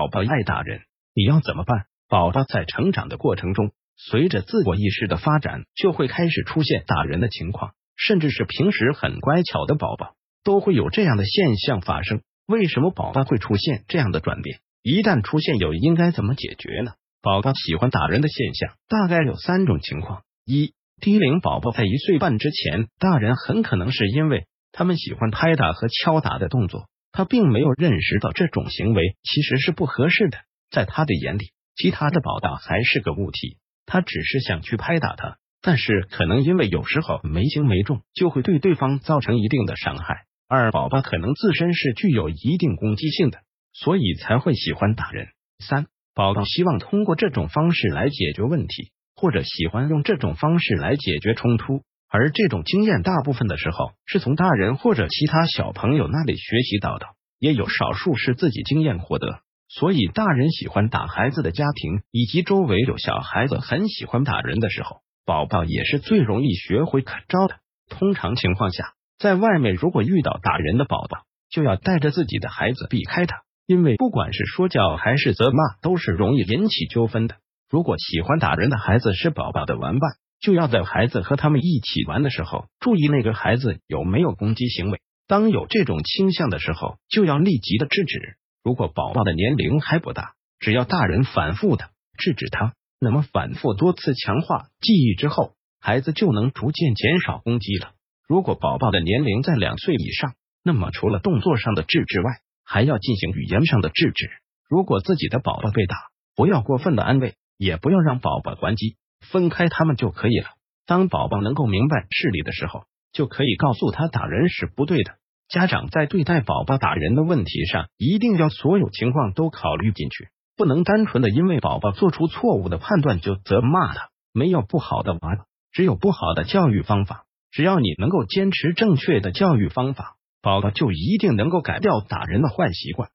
宝宝爱打人，你要怎么办？宝宝在成长的过程中，随着自我意识的发展，就会开始出现打人的情况，甚至是平时很乖巧的宝宝都会有这样的现象发生。为什么宝宝会出现这样的转变？一旦出现，有应该怎么解决呢？宝宝喜欢打人的现象大概有三种情况：一、低龄宝宝在一岁半之前，大人很可能是因为他们喜欢拍打和敲打的动作，他并没有认识到这种行为其实是不合适的，在他的眼里。其他的宝宝还是个物体，他只是想去拍打他，但是可能因为有时候没轻没重，就会对对方造成一定的伤害。二宝宝可能自身是具有一定攻击性的，所以才会喜欢打人。三宝宝希望通过这种方式来解决问题，或者喜欢用这种方式来解决冲突，而这种经验大部分的时候是从大人或者其他小朋友那里学习到的，也有少数是自己经验获得。所以，大人喜欢打孩子的家庭，以及周围有小孩子很喜欢打人的时候，宝宝也是最容易学会看招的。通常情况下，在外面如果遇到打人的宝宝，就要带着自己的孩子避开他，因为不管是说教还是责骂，都是容易引起纠纷的。如果喜欢打人的孩子是宝宝的玩伴，就要在孩子和他们一起玩的时候，注意那个孩子有没有攻击行为。当有这种倾向的时候，就要立即的制止。如果宝宝的年龄还不大，只要大人反复的制止他，那么反复多次强化记忆之后，孩子就能逐渐减少攻击了。如果宝宝的年龄在两岁以上，那么除了动作上的制止外，还要进行语言上的制止。如果自己的宝宝被打，不要过分的安慰，也不要让宝宝还击，分开他们就可以了。当宝宝能够明白事理的时候，就可以告诉他打人是不对的。家长在对待宝宝打人的问题上，一定要所有情况都考虑进去，不能单纯的因为宝宝做出错误的判断就责骂他。没有不好的娃，只有不好的教育方法。只要你能够坚持正确的教育方法，宝宝就一定能够改掉打人的坏习惯。